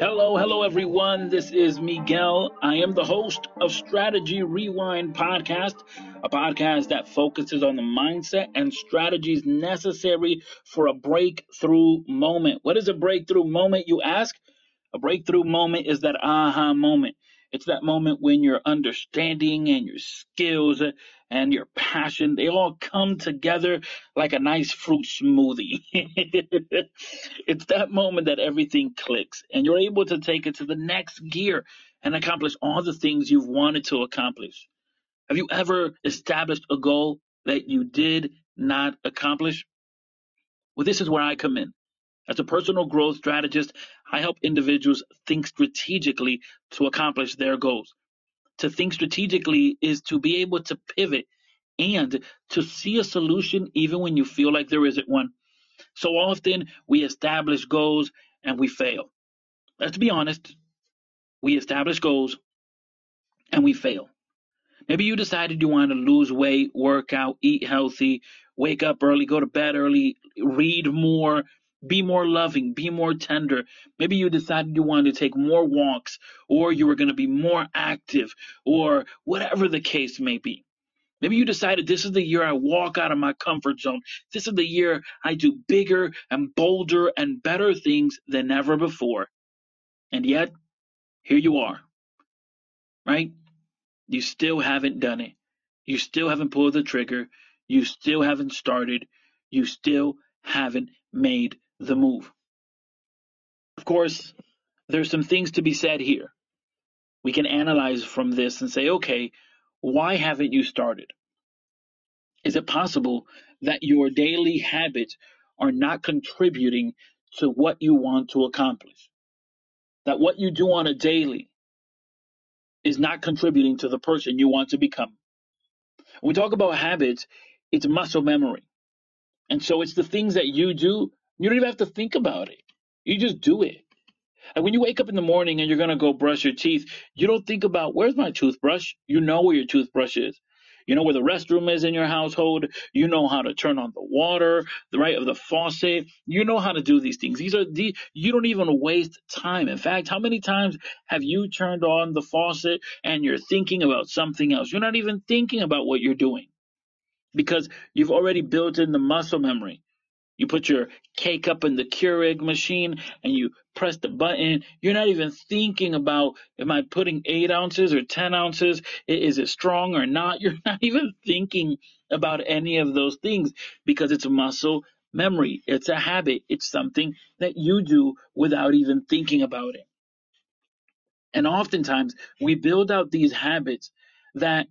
Hello, hello, everyone. This is Miguel. I am the host of Strategy Rewind Podcast, a podcast that focuses on the mindset and strategies necessary for a breakthrough moment. What is a breakthrough moment, you ask? A breakthrough moment is that aha moment. It's that moment when your understanding and your skills and your passion, they all come together like a nice fruit smoothie. it's that moment that everything clicks and you're able to take it to the next gear and accomplish all the things you've wanted to accomplish. Have you ever established a goal that you did not accomplish? Well, this is where I come in. As a personal growth strategist, I help individuals think strategically to accomplish their goals. To think strategically is to be able to pivot and to see a solution even when you feel like there isn't one. So often we establish goals and we fail. Let's be honest. We establish goals and we fail. Maybe you decided you want to lose weight, work out, eat healthy, wake up early, go to bed early, read more, be more loving, be more tender. Maybe you decided you wanted to take more walks, or you were going to be more active, or whatever the case may be. Maybe you decided this is the year I walk out of my comfort zone. This is the year I do bigger and bolder and better things than ever before. And yet, here you are, right? You still haven't done it. You still haven't pulled the trigger. You still haven't started. You still haven't made the move. Of course, there's some things to be said here. We can analyze from this and say, okay, why haven't you started? Is it possible that your daily habits are not contributing to what you want to accomplish? That what you do on a daily is not contributing to the person you want to become? When we talk about habits, it's muscle memory. And so it's the things that you do you don't even have to think about it. You just do it. And when you wake up in the morning and you're going to go brush your teeth, you don't think about where's my toothbrush? You know where your toothbrush is. You know where the restroom is in your household. You know how to turn on the water, the right of the faucet. You know how to do these things. These are the you don't even waste time. In fact, how many times have you turned on the faucet and you're thinking about something else? You're not even thinking about what you're doing because you've already built in the muscle memory. You put your K-cup in the Keurig machine and you press the button. You're not even thinking about, am I putting eight ounces or 10 ounces? Is it strong or not? You're not even thinking about any of those things because it's muscle memory. It's a habit. It's something that you do without even thinking about it. And oftentimes we build out these habits that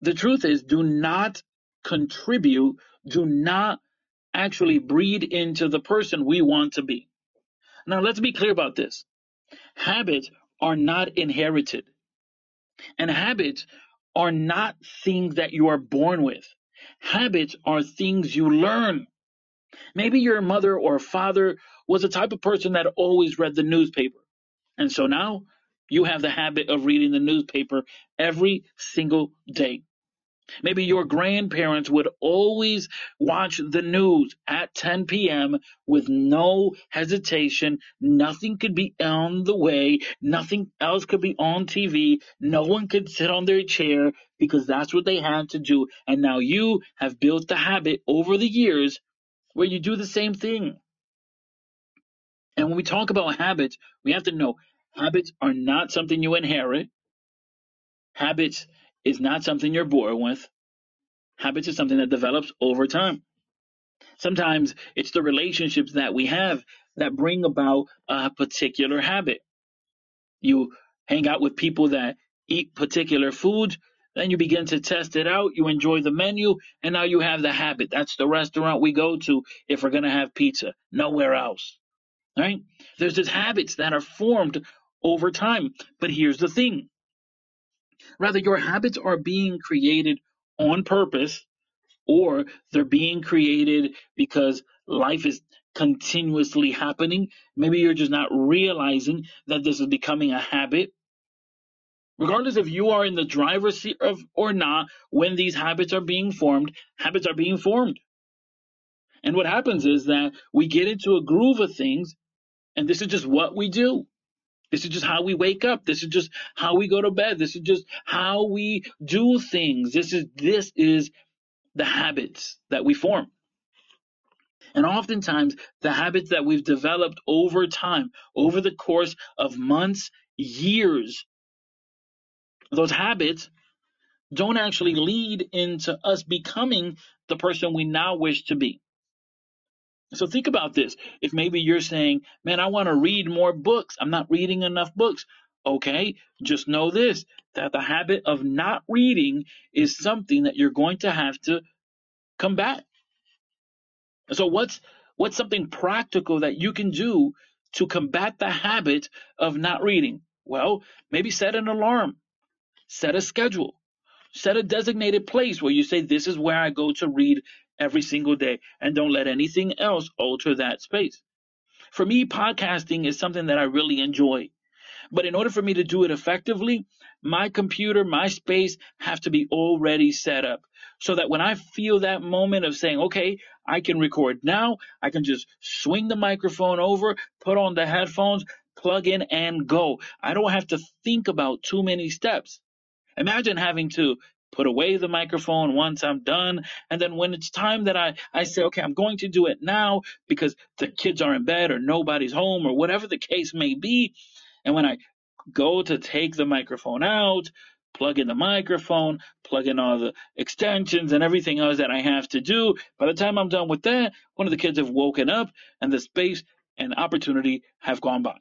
the truth is do not contribute, do not actually breed into the person we want to be. Now, let's be clear about this. Habits are not inherited, and habits are not things that you are born with. Habits are things you learn. Maybe your mother or father was the type of person that always read the newspaper. And so now you have the habit of reading the newspaper every single day. Maybe your grandparents would always watch the news at 10 p.m. with no hesitation. Nothing could be on the way. Nothing else could be on TV. No one could sit on their chair because that's what they had to do. And now you have built the habit over the years where you do the same thing. And when we talk about habits, we have to know habits are not something you inherit. Habits is not something you're born with. Habits is something that develops over time. Sometimes it's the relationships that we have that bring about a particular habit. You hang out with people that eat particular foods, then you begin to test it out, you enjoy the menu, and now you have the habit. That's the restaurant we go to if we're going to have pizza, nowhere else. Right? There's just habits that are formed over time. But here's the thing Rather, your habits are being created on purpose or they're being created because life is continuously happening. Maybe you're just not realizing that this is becoming a habit. Regardless if you are in the driver's seat of, or not, when these habits are being formed, habits are being formed. And what happens is that we get into a groove of things, and this is just what we do. This is just how we wake up. This is just how we go to bed. This is just how we do things. This is this is the habits that we form. And oftentimes, the habits that we've developed over time, over the course of months, years, those habits don't actually lead into us becoming the person we now wish to be. So think about this. If maybe you're saying, man, I want to read more books, I'm not reading enough books. Okay, just know this that the habit of not reading is something that you're going to have to combat. So what's what's something practical that you can do to combat the habit of not reading? Well, maybe set an alarm, set a schedule, set a designated place where you say this is where I go to read every single day and don't let anything else alter that space. For me, podcasting is something that I really enjoy. But in order for me to do it effectively, my computer, my space have to be already set up so that when I feel that moment of saying, okay, I can record now, I can just swing the microphone over, put on the headphones, plug in and go. I don't have to think about too many steps. Imagine having to put away the microphone once I'm done. And then when it's time that I, I say, okay, I'm going to do it now because the kids are in bed or nobody's home or whatever the case may be. And when I go to take the microphone out, plug in the microphone, plug in all the extensions and everything else that I have to do. By the time I'm done with that, one of the kids have woken up and the space and opportunity have gone by.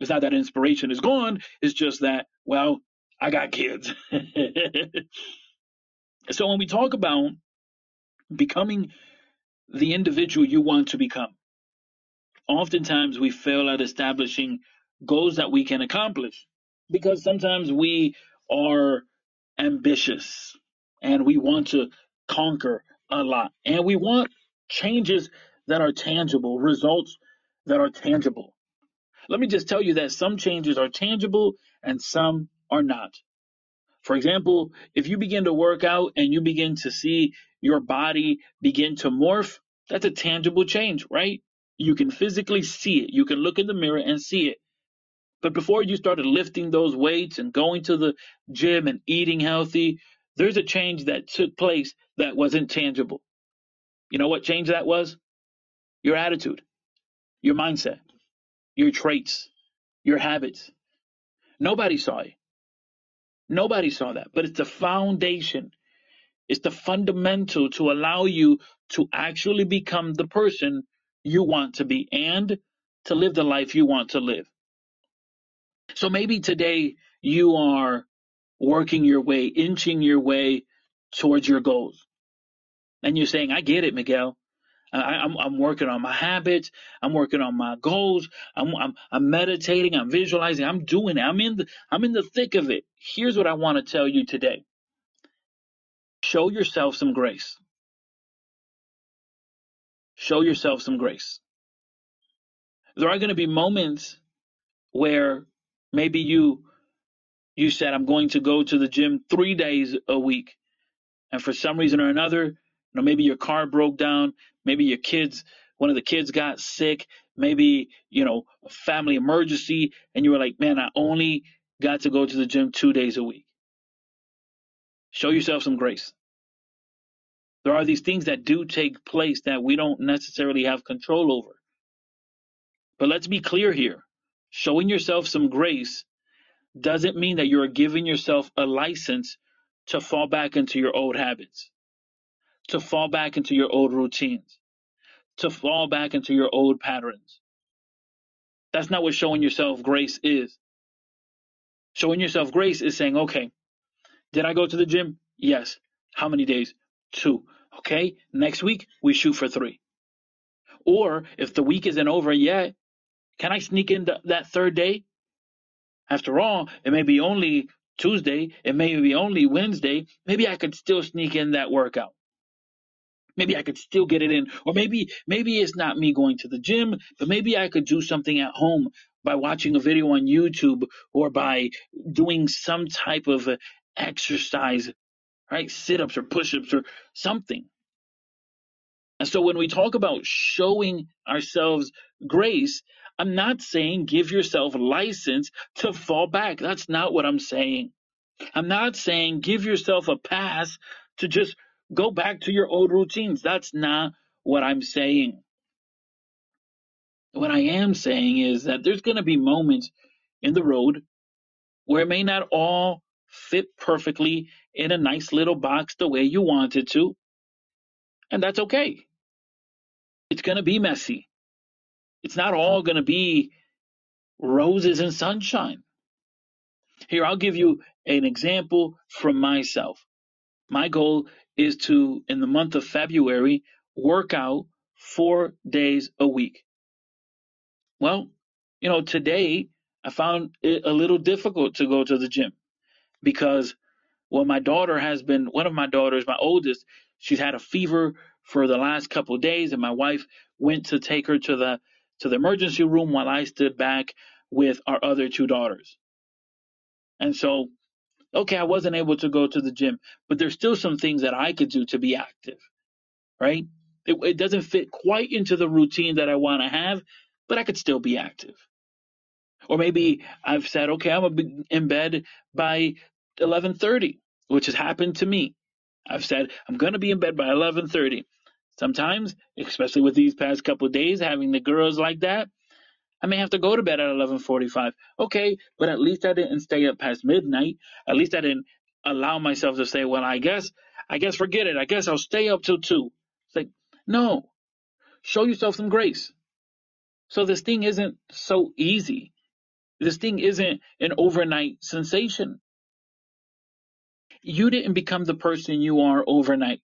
It's not that inspiration is gone, it's just that, well, I got kids. so when we talk about becoming the individual you want to become, oftentimes we fail at establishing goals that we can accomplish because sometimes we are ambitious and we want to conquer a lot and we want changes that are tangible, results that are tangible. Let me just tell you that some changes are tangible and some are not. For example, if you begin to work out and you begin to see your body begin to morph, that's a tangible change, right? You can physically see it. You can look in the mirror and see it. But before you started lifting those weights and going to the gym and eating healthy, there's a change that took place that wasn't tangible. You know what change that was? Your attitude, your mindset, your traits, your habits. Nobody saw it. Nobody saw that, but it's the foundation. It's the fundamental to allow you to actually become the person you want to be and to live the life you want to live. So maybe today you are working your way, inching your way towards your goals. And you're saying, I get it, Miguel. I, am I'm, I'm working on my habits. I'm working on my goals. I'm, I'm, I'm meditating. I'm visualizing. I'm doing it. I'm in the, I'm in the thick of it. Here's what I want to tell you today. Show yourself some grace. Show yourself some grace. There are going to be moments where Maybe you you said I'm going to go to the gym three days a week, and for some reason or another, know, maybe your car broke down, maybe your kids, one of the kids got sick, maybe you know, a family emergency, and you were like, man, I only got to go to the gym two days a week. Show yourself some grace. There are these things that do take place that we don't necessarily have control over. But let's be clear here showing yourself some grace doesn't mean that you're giving yourself a license to fall back into your old habits, to fall back into your old routines, to fall back into your old patterns. That's not what showing yourself grace is. Showing yourself grace is saying, okay, did I go to the gym? Yes. How many days? Two. Okay, next week we shoot for three. Or if the week isn't over yet can I sneak in that third day? After all, it may be only Tuesday, it may be only Wednesday. Maybe I could still sneak in that workout. Maybe I could still get it in. Or maybe maybe it's not me going to the gym, but maybe I could do something at home by watching a video on YouTube or by doing some type of uh, exercise, right? Sit-ups or push-ups or something. And so when we talk about showing ourselves grace, I'm not saying give yourself license to fall back. That's not what I'm saying. I'm not saying give yourself a pass to just go back to your old routines. That's not what I'm saying. What I am saying is that there's going to be moments in the road where it may not all fit perfectly in a nice little box the way you want it to. And that's okay. It's going to be messy. It's not all going to be roses and sunshine. Here, I'll give you an example from myself. My goal is to, in the month of February, work out four days a week. Well, you know, today I found it a little difficult to go to the gym because, well, my daughter has been, one of my daughters, my oldest, she's had a fever for the last couple of days, and my wife went to take her to the to the emergency room while I stood back with our other two daughters. And so, okay, I wasn't able to go to the gym, but there's still some things that I could do to be active, right? It, it doesn't fit quite into the routine that I want to have, but I could still be active. Or maybe I've said, okay, I'm gonna be in bed by 11:30, which has happened to me. I've said I'm gonna be in bed by 11:30. Sometimes, especially with these past couple of days, having the girls like that, I may have to go to bed at 11:45. Okay, but at least I didn't stay up past midnight. At least I didn't allow myself to say, well, I guess, I guess forget it. I guess I'll stay up till two. It's like, no, show yourself some grace. So this thing isn't so easy. This thing isn't an overnight sensation. You didn't become the person you are overnight.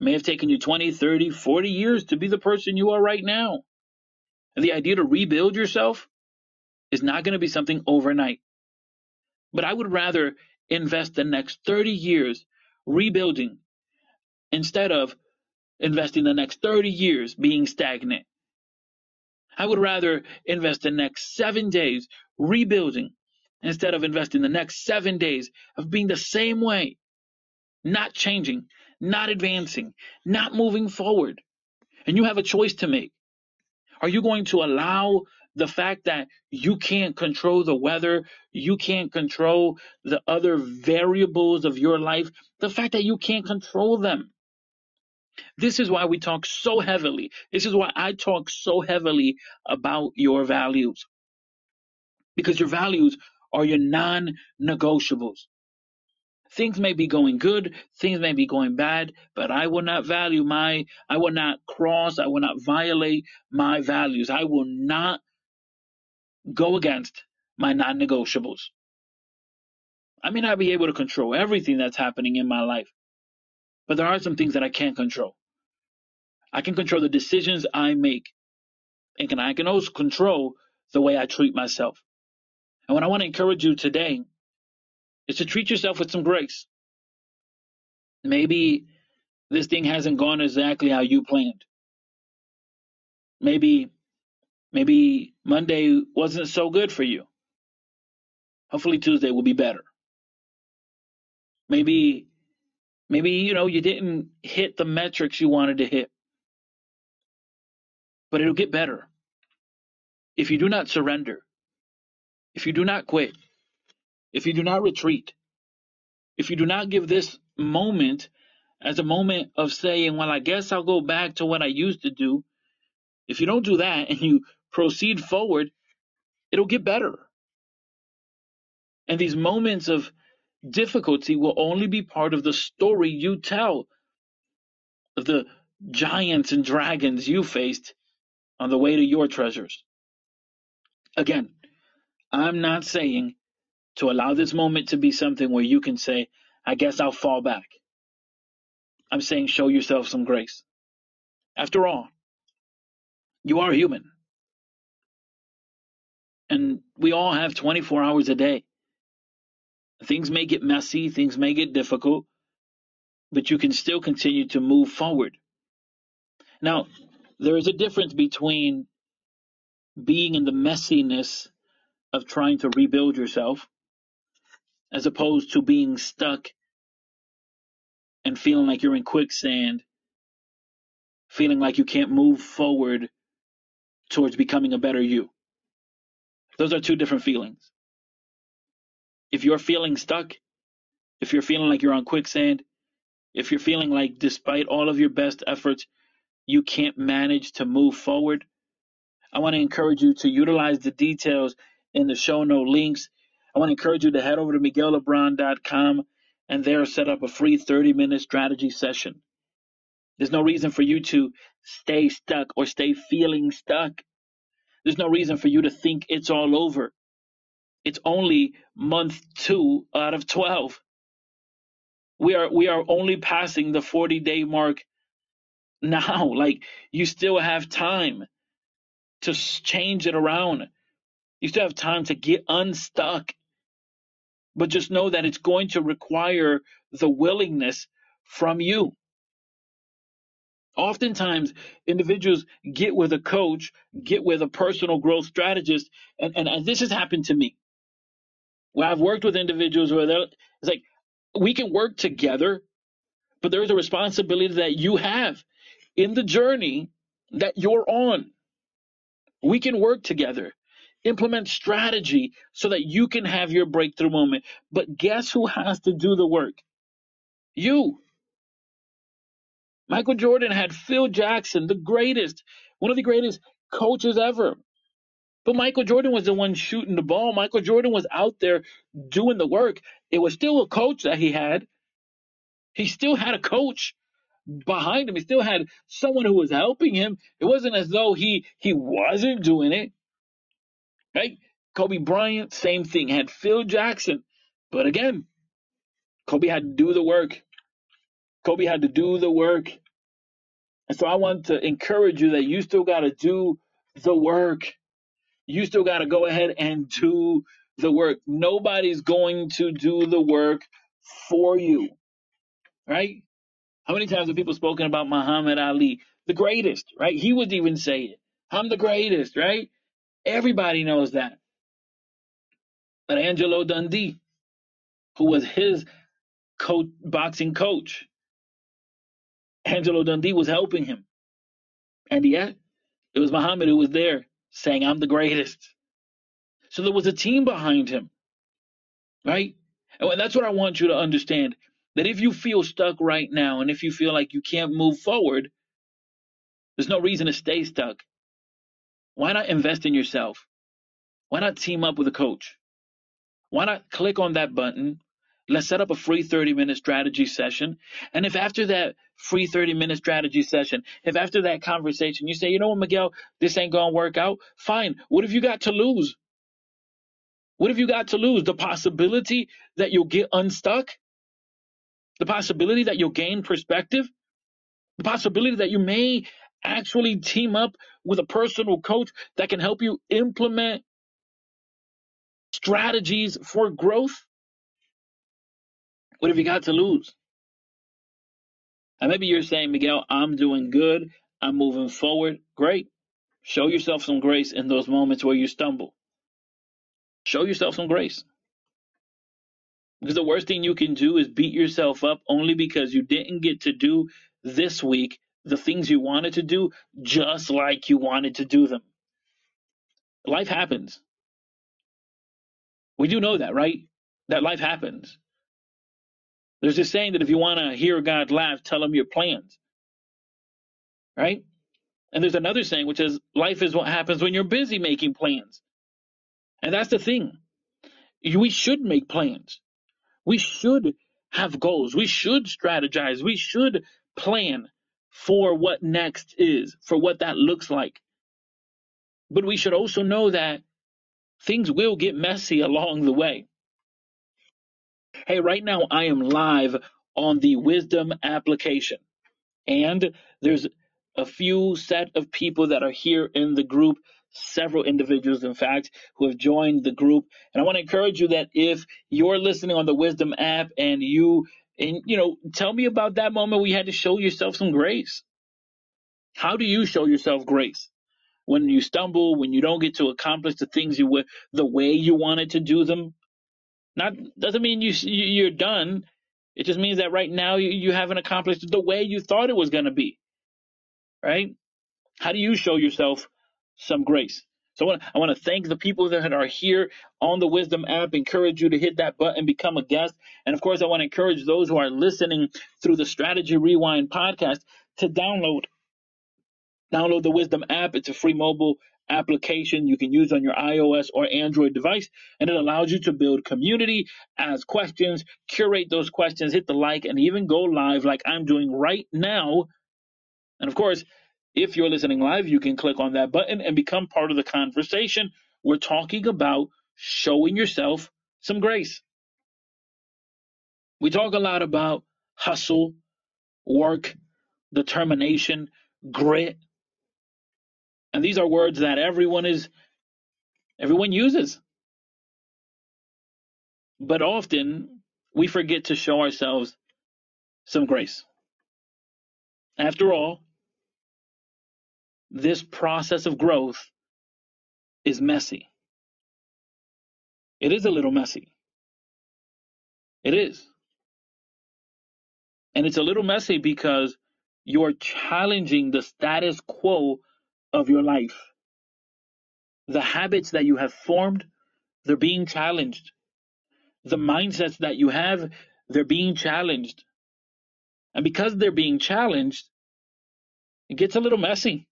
It may have taken you 20, 30, 40 years to be the person you are right now. And the idea to rebuild yourself is not going to be something overnight. But I would rather invest the next 30 years rebuilding instead of investing the next 30 years being stagnant. I would rather invest the next seven days rebuilding instead of investing the next seven days of being the same way, not changing, not advancing, not moving forward. And you have a choice to make. Are you going to allow the fact that you can't control the weather, you can't control the other variables of your life, the fact that you can't control them? This is why we talk so heavily. This is why I talk so heavily about your values. Because your values are your non negotiables. Things may be going good, things may be going bad, but I will not value my, I will not cross, I will not violate my values. I will not go against my non negotiables. I may not be able to control everything that's happening in my life, but there are some things that I can't control. I can control the decisions I make, and I can also control the way I treat myself. And what I want to encourage you today is to treat yourself with some grace. Maybe this thing hasn't gone exactly how you planned. Maybe maybe Monday wasn't so good for you. Hopefully Tuesday will be better. Maybe maybe you know you didn't hit the metrics you wanted to hit. But it'll get better. If you do not surrender, if you do not quit, if you do not retreat, if you do not give this moment as a moment of saying, well, I guess I'll go back to what I used to do, if you don't do that and you proceed forward, it'll get better. And these moments of difficulty will only be part of the story you tell of the giants and dragons you faced on the way to your treasures. Again, I'm not saying to allow this moment to be something where you can say, I guess I'll fall back. I'm saying show yourself some grace. After all, you are human. And we all have 24 hours a day. Things may get messy, things may get difficult, but you can still continue to move forward. Now, there is a difference between being in the messiness of trying to rebuild yourself as opposed to being stuck and feeling like you're in quicksand feeling like you can't move forward towards becoming a better you. Those are two different feelings. If you're feeling stuck, if you're feeling like you're on quicksand, if you're feeling like despite all of your best efforts, you can't manage to move forward, I want to encourage you to utilize the details in the show note links. I want to encourage you to head over to miguellebron.com and there set up a free 30 minute strategy session. There's no reason for you to stay stuck or stay feeling stuck. There's no reason for you to think it's all over. It's only month two out of 12. We are, we are only passing the 40 day mark now. Like you still have time to change it around. You still have time to get unstuck. But just know that it's going to require the willingness from you. Oftentimes, individuals get with a coach, get with a personal growth strategist, and, and, and this has happened to me. Where I've worked with individuals where they're, it's like, we can work together, but there's a responsibility that you have in the journey that you're on. We can work together, implement strategy so that you can have your breakthrough moment. But guess who has to do the work? You. Michael Jordan had Phil Jackson, the greatest, one of the greatest coaches ever. But Michael Jordan was the one shooting the ball. Michael Jordan was out there doing the work. It was still a coach that he had. He still had a coach behind him. He still had someone who was helping him. It wasn't as though he he wasn't doing it. Right? Kobe Bryant, same thing. Had Phil Jackson. But again, Kobe had to do the work. Kobe had to do the work. And so I want to encourage you that you still got to do the work. You still got to go ahead and do the work. Nobody's going to do the work for you. Right? How many times have people spoken about Muhammad Ali? The greatest, right? He would even say it. I'm the greatest, right? Everybody knows that. But Angelo Dundee, who was his coach, boxing coach, Angelo Dundee was helping him. And yet, it was Muhammad who was there saying, I'm the greatest. So there was a team behind him, right? And that's what I want you to understand that if you feel stuck right now and if you feel like you can't move forward, there's no reason to stay stuck. Why not invest in yourself? Why not team up with a coach? Why not click on that button Let's set up a free 30 minute strategy session. And if after that free 30 minute strategy session, if after that conversation you say, you know what, Miguel, this ain't going to work out, fine. What have you got to lose? What have you got to lose? The possibility that you'll get unstuck? The possibility that you'll gain perspective? The possibility that you may actually team up with a personal coach that can help you implement strategies for growth? What have you got to lose? And maybe you're saying, Miguel, I'm doing good. I'm moving forward. Great. Show yourself some grace in those moments where you stumble. Show yourself some grace. Because the worst thing you can do is beat yourself up only because you didn't get to do this week the things you wanted to do just like you wanted to do them. Life happens. We do know that, right? That life happens. There's this saying that if you want to hear God laugh, tell him your plans. Right? And there's another saying which is life is what happens when you're busy making plans. And that's the thing. We should make plans. We should have goals. We should strategize. We should plan for what next is, for what that looks like. But we should also know that things will get messy along the way. Hey, right now I am live on the Wisdom application, and there's a few set of people that are here in the group, several individuals, in fact, who have joined the group. And I want to encourage you that if you're listening on the Wisdom app and you, and you know, tell me about that moment where you had to show yourself some grace. How do you show yourself grace? When you stumble, when you don't get to accomplish the things you were, the way you wanted to do them, not doesn't mean you you're done. It just means that right now you, you haven't accomplished the way you thought it was going to be. right? How do you show yourself some grace? So I want, I want to thank the people that are here on the Wisdom app. Encourage you to hit that button, become a guest. And of course, I want to encourage those who are listening through the Strategy Rewind podcast to download Download the Wisdom app. It's a free mobile application you can use on your iOS or Android device, and it allows you to build community, ask questions, curate those questions, hit the like, and even go live like I'm doing right now. And of course, if you're listening live, you can click on that button and become part of the conversation. We're talking about showing yourself some grace. We talk a lot about hustle, work, determination, grit, and these are words that everyone is everyone uses. But often we forget to show ourselves some grace. After all, this process of growth is messy. It is a little messy. It is. And it's a little messy because you're challenging the status quo of your life. The habits that you have formed, they're being challenged. The mindsets that you have, they're being challenged. And because they're being challenged, it gets a little messy.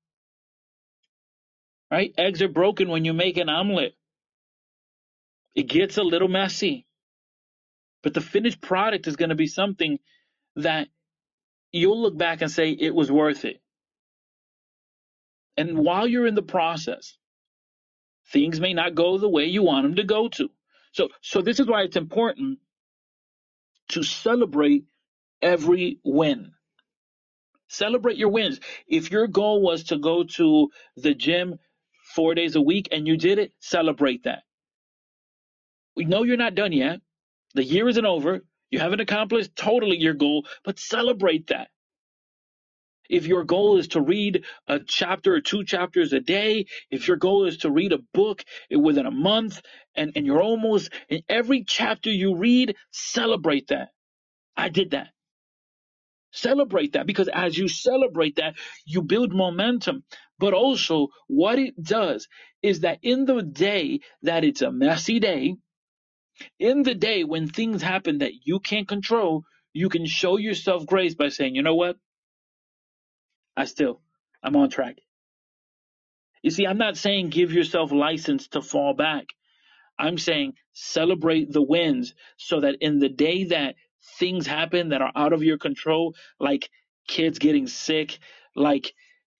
Right? Eggs are broken when you make an omelet. It gets a little messy. But the finished product is going to be something that you'll look back and say it was worth it. And while you're in the process, things may not go the way you want them to go to. So, so this is why it's important to celebrate every win. Celebrate your wins. If your goal was to go to the gym four days a week and you did it, celebrate that. We know you're not done yet. The year isn't over. You haven't accomplished totally your goal, but celebrate that. If your goal is to read a chapter or two chapters a day, if your goal is to read a book within a month and, and you're almost in every chapter you read, celebrate that. I did that. Celebrate that because as you celebrate that, you build momentum. But also, what it does is that in the day that it's a messy day, in the day when things happen that you can't control, you can show yourself grace by saying, you know what? I still, I'm on track. You see, I'm not saying give yourself license to fall back. I'm saying celebrate the wins so that in the day that things happen that are out of your control, like kids getting sick, like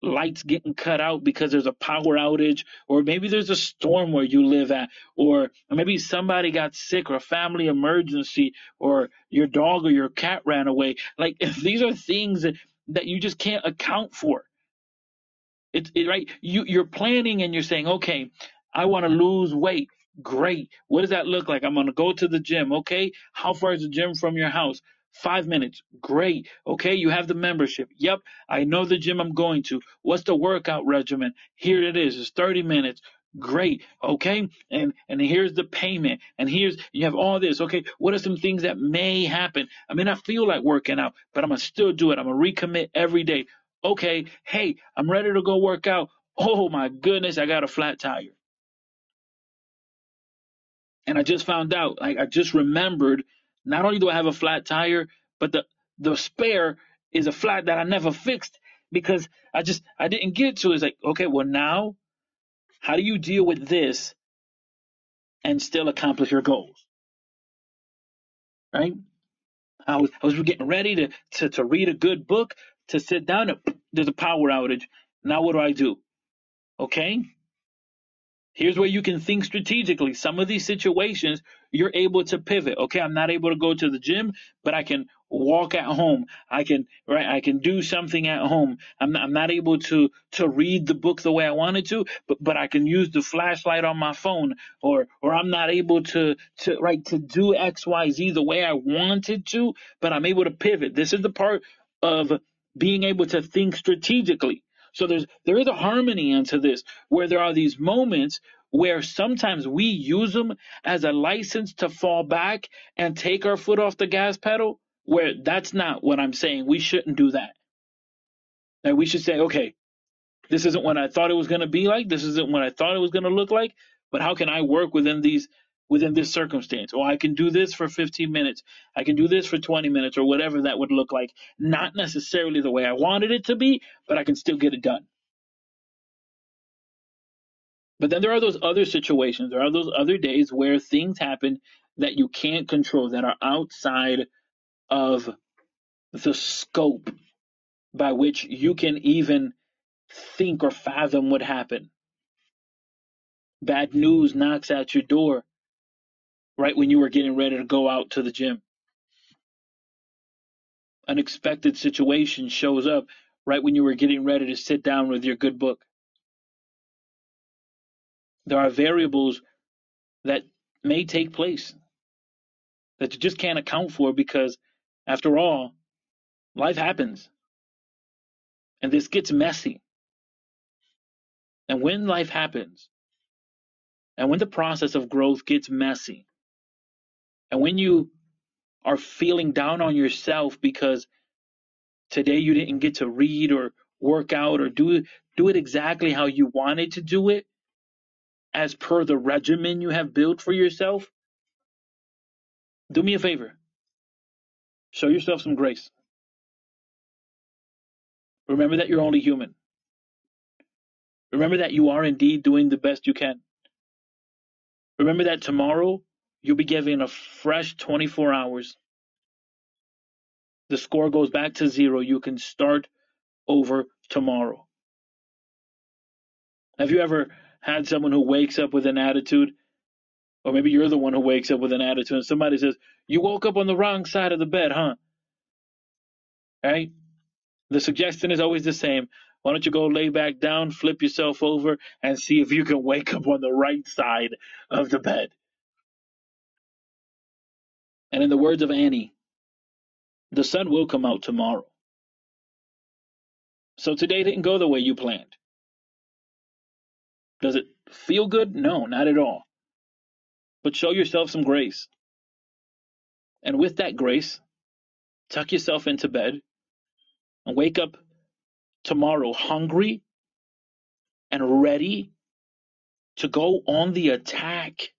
lights getting cut out because there's a power outage, or maybe there's a storm where you live at, or maybe somebody got sick or a family emergency, or your dog or your cat ran away. Like if these are things that that you just can't account for. It's it, right. You you're planning and you're saying, okay, I want to lose weight. Great. What does that look like? I'm gonna go to the gym. Okay. How far is the gym from your house? Five minutes. Great. Okay. You have the membership. Yep. I know the gym I'm going to. What's the workout regimen? Here it is. It's 30 minutes. Great. Okay. And, and here's the payment. And here's, you have all this. Okay. What are some things that may happen? I may not feel like working out, but I'm to still do it. I'm to recommit every day. Okay. Hey, I'm ready to go work out. Oh my goodness. I got a flat tire. And I just found out, like, I just remembered not only do I have a flat tire, but the, the spare is a flat that I never fixed because I just, I didn't get to it. It's like, okay, well now how do you deal with this and still accomplish your goals? Right? I was, I was getting ready to, to, to read a good book, to sit down, and there's a power outage. Now what do I do? Okay? Here's where you can think strategically. Some of these situations, you're able to pivot. Okay, I'm not able to go to the gym, but I can walk at home. I can right. I can do something at home. I'm not, I'm not able to to read the book the way I wanted to, but but I can use the flashlight on my phone. Or or I'm not able to to right to do X Y Z the way I wanted to, but I'm able to pivot. This is the part of being able to think strategically. So there's there is a harmony into this where there are these moments where sometimes we use them as a license to fall back and take our foot off the gas pedal where that's not what I'm saying. We shouldn't do that. That we should say, okay, this isn't what I thought it was going to be like. This isn't what I thought it was going to look like. But how can I work within these within this circumstance? Or I can do this for 15 minutes. I can do this for 20 minutes or whatever that would look like. Not necessarily the way I wanted it to be, but I can still get it done. But then there are those other situations, there are those other days where things happen that you can't control, that are outside of the scope by which you can even think or fathom what happened. Bad news knocks at your door right when you were getting ready to go out to the gym. Unexpected situation shows up right when you were getting ready to sit down with your good book. There are variables that may take place that you just can't account for because, after all, life happens. And this gets messy. And when life happens, and when the process of growth gets messy, and when you are feeling down on yourself because today you didn't get to read or work out or do do it exactly how you wanted to do it as per the regimen you have built for yourself, do me a favor. Show yourself some grace. Remember that you're only human. Remember that you are indeed doing the best you can. Remember that tomorrow you'll be given a fresh 24 hours. The score goes back to zero. You can start over tomorrow. Have you ever had someone who wakes up with an attitude? Or maybe you're the one who wakes up with an attitude and somebody says, You woke up on the wrong side of the bed, huh? Right? The suggestion is always the same. Why don't you go lay back down, flip yourself over, and see if you can wake up on the right side of the bed? And in the mm-hmm. words of Annie, the sun will come out tomorrow. So today didn't go the way you planned. Does it feel good? No, not at all. But show yourself some grace. And with that grace, tuck yourself into bed and wake up tomorrow hungry and ready to go on the attack.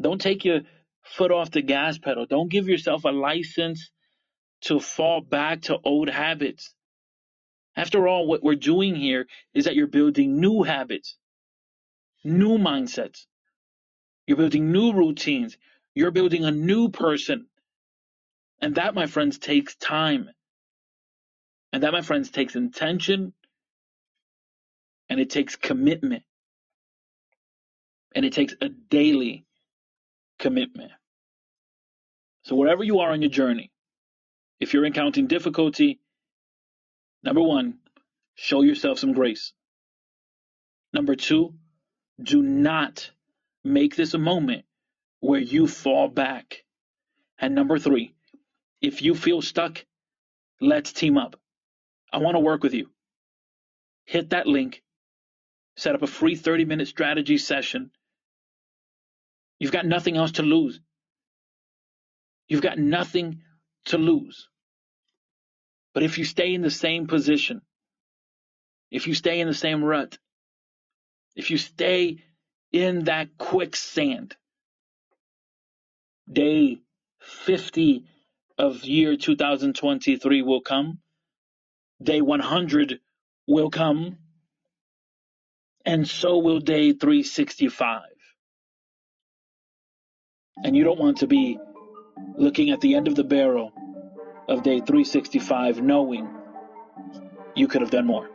Don't take your foot off the gas pedal. Don't give yourself a license to fall back to old habits. After all, what we're doing here is that you're building new habits, new mindsets. You're building new routines. You're building a new person. And that, my friends, takes time. And that, my friends, takes intention and it takes commitment. And it takes a daily commitment. So, wherever you are on your journey, if you're encountering difficulty, number one, show yourself some grace. Number two, do not make this a moment where you fall back. And number three, if you feel stuck, let's team up. I want to work with you. Hit that link, set up a free 30 minute strategy session. You've got nothing else to lose. You've got nothing to lose. But if you stay in the same position, if you stay in the same rut, if you stay in that quicksand, day 50 of year 2023 will come Day 100 will come, and so will day 365. And you don't want to be looking at the end of the barrel of day 365 knowing you could have done more.